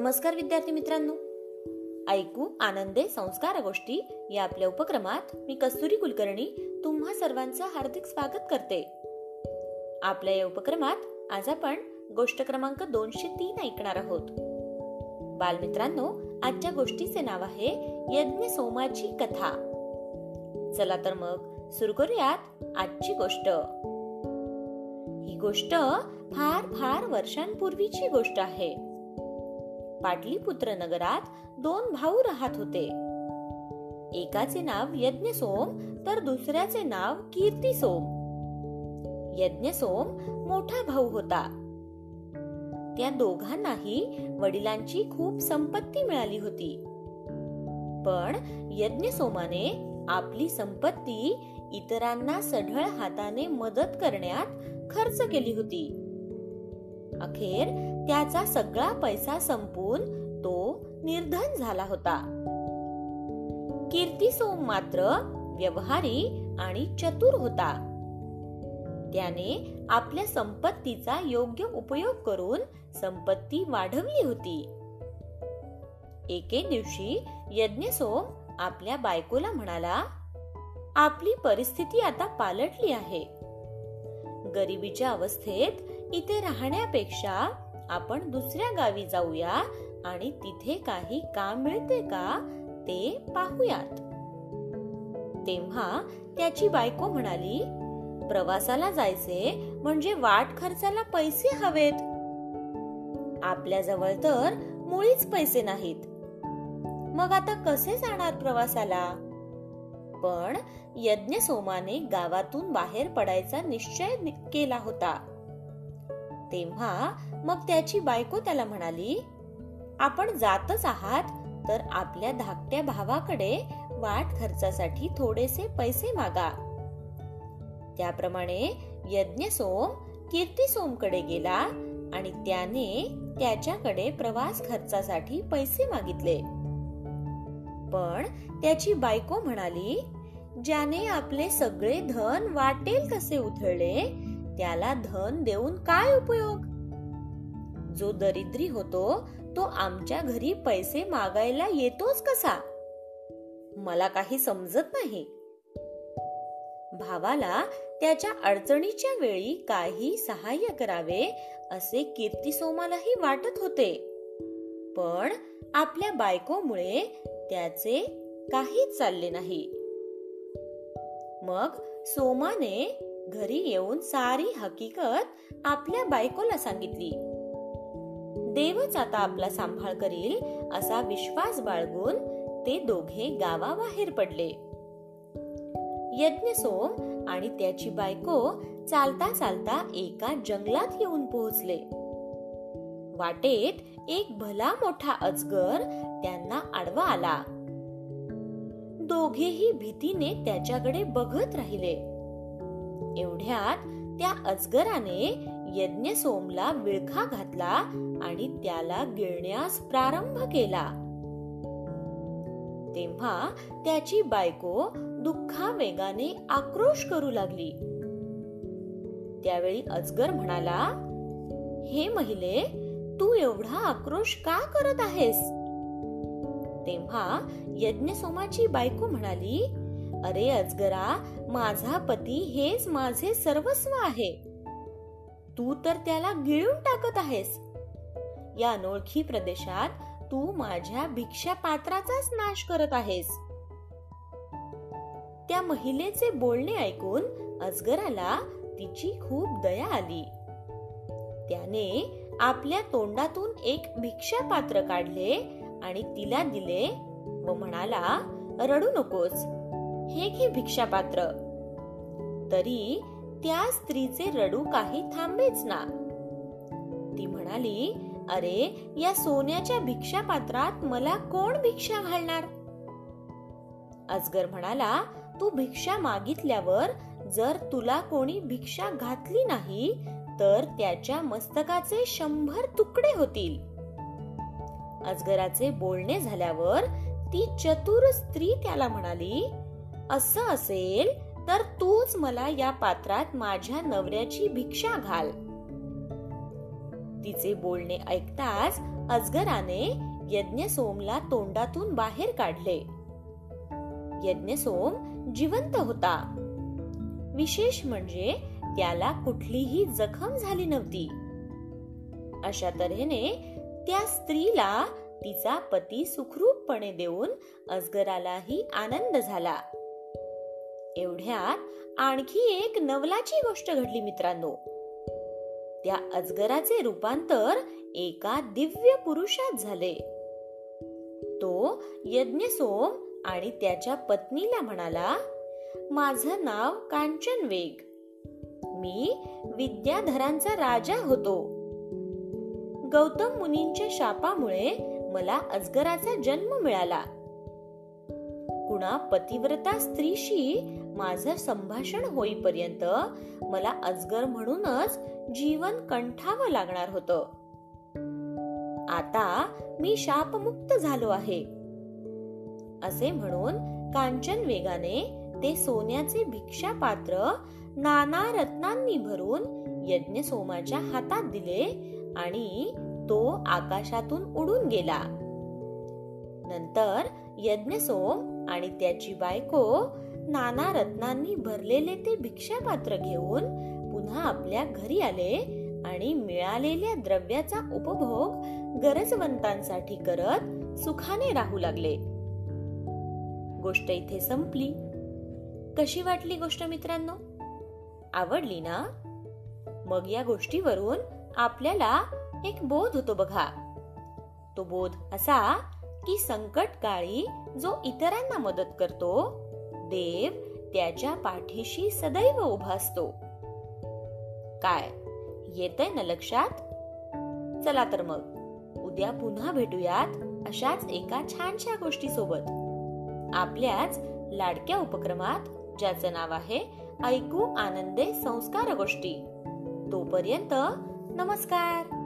नमस्कार विद्यार्थी मित्रांनो. ऐकू आनंदे संस्कार गोष्टी या आपल्या उपक्रमात मी कस्तुरी कुलकर्णी तुम्हा सर्वांचं हार्दिक स्वागत करते. आपल्या या उपक्रमात आज आपण गोष्ट क्रमांक दोनशे तीन ऐकणार आहोत. बालमित्रांनो आजच्या गोष्टीचे नाव आहे यज्ञ सोमाची कथा. चला तर मग सुरू करूयात आजची गोष्ट. ही गोष्ट फार फार वर्षांपूर्वीची गोष्ट आहे. पाटलीपुत्र नगरात दोन भाऊ राहत होते. एकाचे नाव यज्ञसोम तर दुसऱ्याचे नाव कीर्तिसोम. यज्ञसोम मोठा भाऊ होता. त्या दोघांनाही वडिलांची खूप संपत्ती मिळाली होती. पण यज्ञसोमाने आपली संपत्ती इतरांना सढळ हाताने मदत करण्यात खर्च केली होती. अखेर त्याचा सगळा पैसा संपून तो निर्धन झाला होता. कीर्ती सोम मात्र व्यवहारी आणि चतुर होता. त्याने आपल्या संपत्तीचा योग्य उपयोग करून संपत्ती वाढवली होती. एके दिवशी यज्ञसोम आपल्या बायकोला म्हणाला आपली परिस्थिती आता पालटली आहे. गरिबीच्या अवस्थेत इथे राहण्यापेक्षा आपण दुसऱ्या गावी जाऊया आणि तिथे काही काम मिळते का ते पाहूयात. तेव्हा त्याची बायको म्हणाली प्रवासाला जायचे म्हणजे वाट खर्चाला पैसे हवेत. आपल्या जवळ तर मुळीच पैसे नाहीत. मग आता कसे जाणार प्रवासाला? पण यज्ञ सोमाने गावातून बाहेर पडायचा निश्चय केला होता. तेव्हा मग त्याची बायको त्याला म्हणाली आपण जातच आहात तर आपल्या धाकट्या भावाकडे वाट खर्चासाठी थोडेसे पैसे मागा. त्याप्रमाणे यज्ञ सोम कीर्ती सोमकडे गेला आणि त्याने त्याच्याकडे प्रवास खर्चासाठी पैसे मागितले. पण त्याची बायको म्हणाली ज्याने आपले सगळे धन वाटेल कसे उधळले त्याला धन देऊन काय उपयोग? जो दरिद्री होतो तो आमच्या घरी पैसे मागायला येतोच कसा? मला काही समजत नाही. भावाला त्याच्या अडचणीच्या वेळी काही सहाय्य करावे असे कीर्ती सोमालाही वाटत होते. पण आपल्या बायकोमुळे त्याचे काहीच चालले नाही. मग सोमाने घरी येऊन सारी हकीकत आपल्या बायकोला सांगितली. देवच आता आपला सांभाळ करील असा विश्वास बाळगून ते दोघे गावाबाहेर पडले. यज्ञ सोम आणि त्याची बायको चालता चालता एका जंगलात येऊन पोहोचले. वाटेत एक भला मोठा अजगर त्यांना आडवा आला. दोघेही भीतीने त्याच्याकडे बघत राहिले. एवढ्यात त्या अजगराने यज्ञ सोमला विळखा घातला आणि त्याला गिळण्यास प्रारंभ केला. तेव्हा त्याची बायको दुःखा वेगाने आक्रोश करू लागली. त्यावेळी अजगर म्हणाला हे महिले तू एवढा आक्रोश का करत आहेस? तेव्हा यज्ञसोमाची बायको म्हणाली अरे अजगरा माझा पती हेच माझे सर्वस्व आहे. तू तर त्याला गिळून टाकत आहेस. या अनोळखी प्रदेशात तू माझ्या भिक्षा पात्राचाच नाश करत आहेस. त्या महिलेचे बोलणे ऐकून अजगराला तिची खूप दया आली. त्याने आपल्या तोंडातून एक भिक्षा पात्र काढले आणि तिला दिले व म्हणाला रडू नकोस. हे घे भिक्षा पात्र. तरी त्या स्त्रीचे रडू काही थांबेच ना. ती म्हणाली अरे या सोन्याच्या भिक्षा पात्रात मला कोण भिक्षा घालणार? अजगर म्हणाला तू भिक्षा मागितल्यावर जर तुला कोणी भिक्षा घातली नाही तर त्याच्या मस्तकाचे शंभर तुकडे होतील. अजगराचे बोलणे झाल्यावर ती चतुर स्त्री त्याला म्हणाली असं असेल तर तूच मला या पात्रात माझ्या नवऱ्याची भिक्षा घाल. तिचे बोलणे ऐकताच अजगराने यज्ञसोमला तोंडातून बाहेर काढले. यज्ञसोम जिवंत होता. विशेष म्हणजे त्याला कुठलीही जखम झाली नव्हती. अशा तऱ्हेने त्या स्त्रीला तिचा पती सुखरूपपणे देऊन अजगरालाही आनंद झाला. एवढ्यात आणखी एक नवलाची गोष्ट घडली मित्रांनो. त्या अजगराचे रूपांतर एका दिव्य पुरुषात झाले. तो यज्ञसोम आणि त्याच्या पत्नीला म्हणाला माझं नाव कांचन वेग. मी विद्याधरांचा राजा होतो. गौतम मुनींच्या शापामुळे मला अजगराचा जन्म मिळाला. कुणा पतिव्रता स्त्रीशी माझं संभाषण होईपर्यंत मला अजगर म्हणूनच जीवन कंठावं लागणार होतं. आता मी शापमुक्त झालो आहे. असे म्हणून कांचन वेगाने ते सोन्याचे भिक्षा पात्र नाना रत्नांनी भरून यज्ञ सोमाच्या हातात दिले आणि तो आकाशातून उडून गेला. नंतर यज्ञ सोम आणि त्याची बायको नाना रत्नांनी भरलेले ते भिक्षा पात्र घेऊन पुन्हा आपल्या घरी आले आणि मिळालेल्या द्रव्याचा उपभोग गरजवंतांसाठी करत सुखाने राहू लागले. गोष्ट इथे संपली. कशी वाटली गोष्ट मित्रांनो? आवडली ना? मग या गोष्टीवरून आपल्याला एक बोध होतो बघा. तो बोध असा की संकट काळी जो इतरांना मदत करतो देव त्याच्या पाठीशी सदैव उभा असतो. काय? येतय ना लक्षात? चला तर मग. उद्या पुन्हा भेटूयात अशाच एका छानशा गोष्टी सोबत आपल्याच लाडक्या उपक्रमात ज्याचं नाव आहे ऐकू आनंदे संस्कार गोष्टी. तोपर्यंत नमस्कार!